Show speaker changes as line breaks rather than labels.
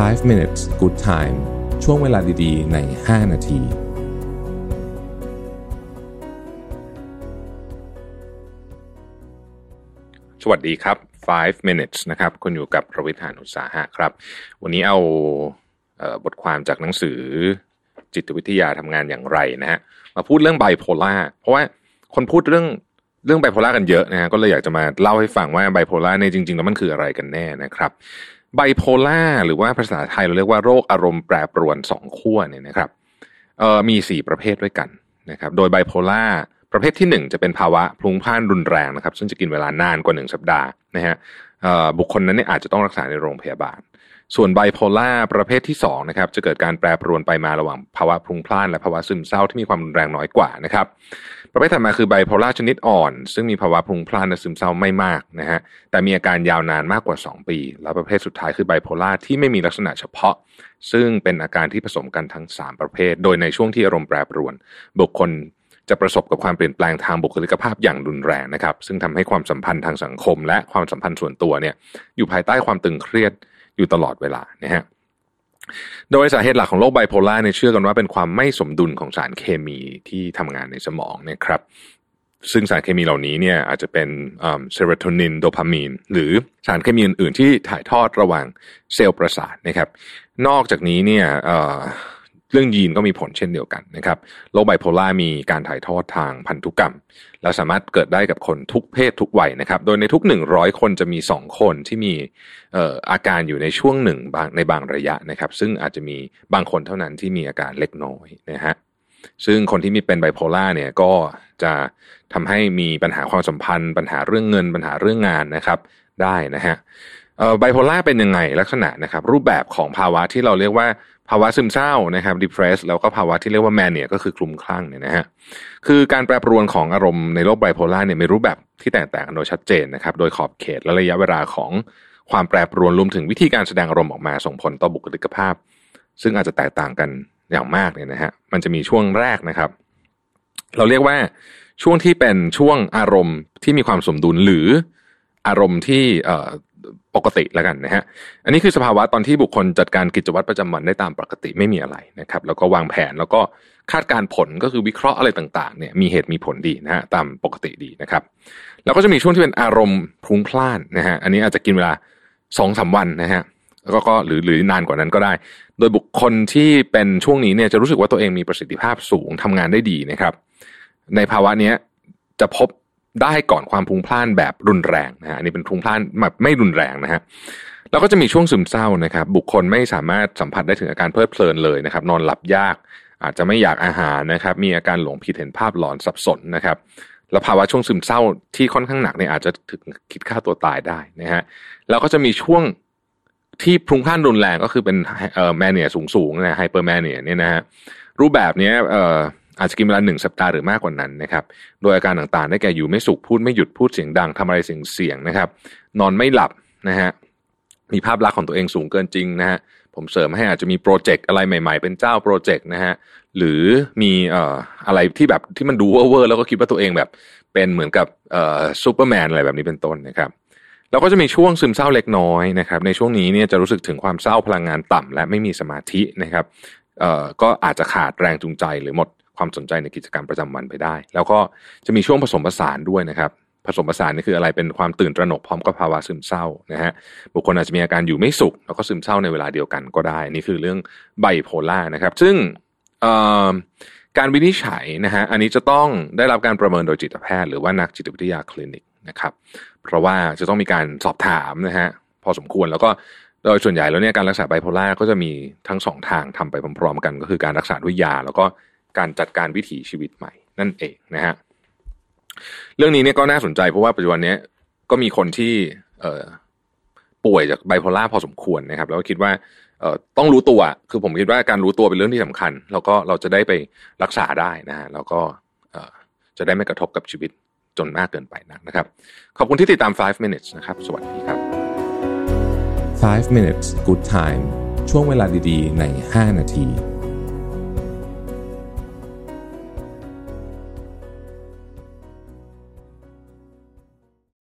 5 minutes good time ช่วงเวลาดีๆ ใน 5 นาที
สวัสดีครับ 5 minutes นะครับ คุณอยู่กับประวิทยานุสาหะครับ วันนี้เอาเออบทความจากหนังสือจิตวิทยาทำงานอย่างไรนะฮะ มาพูดเรื่องไบโพล่า เพราะว่าคนพูดเรื่องเรื่องไบโพล่ากันเยอะนะฮะ ก็เลยอยากจะมาเล่าให้ฟังว่าไบโพล่าในยจริงๆแล้วมันคืออะไรกันแน่นะครับ ไบโพล่าหรือว่าภาษาไทยเราเรียกว่าโรคอารมณ์แปรปรวนสองขั้วเนี่ยนะครับเอ่อมีสี่ประเภทด้วยกันนะครับ โดยไบโพล่าประเภทที่หนึ่งจะเป็นภาวะพลุงพล่านรุนแรงนะครับ ซึ่งจะกินเวลานานกว่าหนึ่งสัปดาห์นะฮะ บุคคลนั้นเนี่ยอาจจะต้องรักษาในโรงพยาบาล ส่วนไบโพล่าประเภทที่สองนะครับจะเกิดการแปรปรวนไปมาระหว่างภาวะพลุงพล่านและภาวะซึมเศร้าที่มีความรุนแรงน้อยกว่านะครับ ประเภทถัดมาคือไบโพล่าชนิดอ่อน ซึ่งมีภาวะพลุงพล่านและซึมเศร้าไม่มากนะฮะแต่มีอาการยาวนานมากกว่า 2 ปี แล้วประเภทสุดท้ายคือไบโพล่าที่ไม่มีลักษณะเฉพาะ ซึ่งเป็นอาการที่ผสมกันทั้ง 3 ประเภท โดยในช่วงที่อารมณ์แปรปรวน บุคคล จะประสบกับความเปลี่ยนแปลงทางบุคลิกภาพอย่างรุนแรงนะครับ ซึ่งทำให้ความสัมพันธ์ทางสังคม และความสัมพันธ์ส่วนตัวเนี่ยอยู่ภายใต้ความตึงเครียดอยู่ตลอดเวลานะฮะโดยสาเหตุหลักของโรคไบโพล่าเนี่ยเชื่อกันว่าเป็นความไม่สมดุลของสารเคมีที่ทำงานในสมองนะครับ ซึ่งสารเคมีเหล่านี้เนี่ยอาจจะเป็นเซโรโทนินโดพามีนหรือสารเคมีอื่น ๆ ที่ถ่ายทอดระหว่างเซลล์ประสาทนะครับ นอกจากนี้เนี่ย เรื่องยีนก็มีผลเช่นเดียวกันนะครับโรคไบโพลาร์มีการถ่ายทอดทางพันธุกรรม และสามารถเกิดได้กับคนทุกเพศทุกวัยนะครับ โดยในทุก 100 คนจะมี 2 คนที่มีอออาการอยู่ในช่วงหนึ่งบางในบางระยะนะครับ ซึ่งอาจจะมีบางคนเท่านั้นที่มีอาการเล็กน้อยนะฮะซึ่งคนที่มีเป็นไบโพล่าเนี่ยก็จะทำให้มีปัญหาความสัมพันธ์ ปัญหาเรื่องเงินปัญหาเรื่องงานนะครับได้นะฮะ ไบโพล่าเป็นยังไงลักษณะนะครับ รูปแบบของภาวะที่เราเรียกว่าภาวะซึมเศร้านะครับ depress แล้วก็ภาวะที่เรียกว่า mania ก็คือคลุมคลั่งเนี่ยนะฮะคือการแปรปรวนของอารมณ์ในโรคไบโพล่าเนี่ยมีรูปแบบที่แตกต่างกันโดยชัดเจนนะครับ โดยขอบเขตและระยะเวลาของความแปรปรวนรวมถึงวิธีการแสดงอารมณ์ออกมาส่งผลต่อบุคลิกภาพ ซึ่งอาจจะแตกต่างกันอย่างมากเนี่ยนะฮะมันจะมีช่วงแรกนะครับ เราเรียกว่าช่วงที่เป็นช่วงอารมณ์ที่มีความสมดุลหรืออารมณ์ที่ ปกติแล้วกันนะฮะ อันนี้คือสภาวะตอนที่บุคคลจัดการกิจวัตรประจำวันได้ตามปกติไม่มีอะไรนะครับ แล้วก็วางแผนแล้วก็คาดการผลก็คือวิเคราะห์อะไรต่างๆเนี่ยมีเหตุมีผลดีนะฮะตามปกติดีนะครับ แล้วก็จะมีช่วงที่เป็นอารมณ์พลุ้งพล่านนะฮะอันนี้อาจจะกินเวลาสองสาวันนะฮะแล้วก็หรือหรือนานกว่านั้นก็ได้ โดยบุคคลที่เป็นช่วงนี้เนี่ยจะรู้สึกว่าตัวเองมีประสิทธิภาพสูงทำงานได้ดีนะครับ ในภาวะเนี้ยจะพบ ได้ก่อนความพลุงพล่านแบบรุนแรงนะฮะอันนี้เป็นพลุงพล่านแบบไม่รุนแรงนะฮะแล้วก็จะมีช่วงซึมเศร้านะครับ บุคคลไม่สามารถสัมผัสได้ถึงอาการเพลิดเพลินเลยนะครับ นอนหลับยาก อาจจะไม่อยากอาหารนะครับ มีอาการหลงผิดเห็นภาพหลอนสับสนนะครับแล้วภาวะช่วงซึมเศร้าที่ค่อนข้างหนักเนี่ยอาจจะถึงคิดฆ่าตัวตายได้นะฮะแล้วก็จะมีช่วงที่พลุ่งพล่านรุนแรงก็คือเป็นเอ่อ mania สูงๆนะ hyper mania เนี่ยนะฮะรูปแบบเนี้ยเอ่อ อาจจะกินเวลาหนึ่งสัปดาห์หรือมากกว่านั้นนะครับ โดยอาการต่างๆได้แก่อยู่ไม่สุขพูดไม่หยุดพูดเสียงดังทำอะไรเสี่ยงเสี่ยงนะครับ นอนไม่หลับนะฮะมีภาพลักษณ์ของตัวเองสูงเกินจริงนะฮะผมเสริมให้อาจจะมีโปรเจกต์อะไรใหม่ๆ เป็นเจ้าโปรเจกต์นะฮะหรือมีเอ่ออะไรที่แบบที่มันดูเวอร์แล้วก็คิดว่าตัวเองแบบ เป็นเหมือนกับเอ่อซูเปอร์แมนอะไรแบบนี้เป็นต้นนะครับแล้วก็จะมีช่วงซึมเศร้าเล็กน้อยนะครับ ในช่วงนี้เนี่ยจะรู้สึกถึงความเศร้าพลังงานต่ำและไม่มีสมาธินะครับเอ่อก็อาจจะขาดแรงจูงใจหรือหมด ความสนใจในกิจกรรมประจำวันไปได้ แล้วก็จะมีช่วงผสมผสานด้วยนะครับ ผสมผสานนี่คืออะไรเป็นความตื่นตระหนกพร้อมกับภาวะซึมเศร้านะฮะบุคคลอาจจะมีอาการอยู่ไม่สุข แล้วก็ซึมเศร้าในเวลาเดียวกันก็ได้ นี่คือเรื่องไบโพล่านะครับ ซึ่งการวินิจฉัยนะฮะอันนี้จะต้องได้รับการประเมินโดยจิตแพทย์หรือว่านักจิตวิทยาคลินิกนะครับ เพราะว่าจะต้องมีการสอบถามนะฮะพอสมควรแล้วก็โดยส่วนใหญ่แล้วเนี่ยการรักษาไบโพล่าก็จะมีทั้งสองทางทำไปพร้อมๆกัน ก็คือการรักษาด้วยยา แล้วก็ การจัดการวิถีชีวิตใหม่ นั่นเองนะฮะเรื่องนี้เนี่ยก็น่าสนใจเพราะว่าปัจจุบันนี้ก็มีคนที่เอ่อป่วยจากไบโพล่าพอสมควรนะครับ แล้วก็คิดว่าเอ่อต้องรู้ตัวคือผมคิดว่าการรู้ตัวเป็นเรื่องที่สำคัญ แล้วก็เราจะได้ไปรักษาได้นะฮะแล้วก็เอ่อจะได้ไม่กระทบกับชีวิตจนมากเกินไปนักนะครับ ขอบคุณที่ติดตาม 5 minutes นะครับ สวัสดีครับ
5 minutes good time ช่วงเวลาดีๆ ใน 5 นาที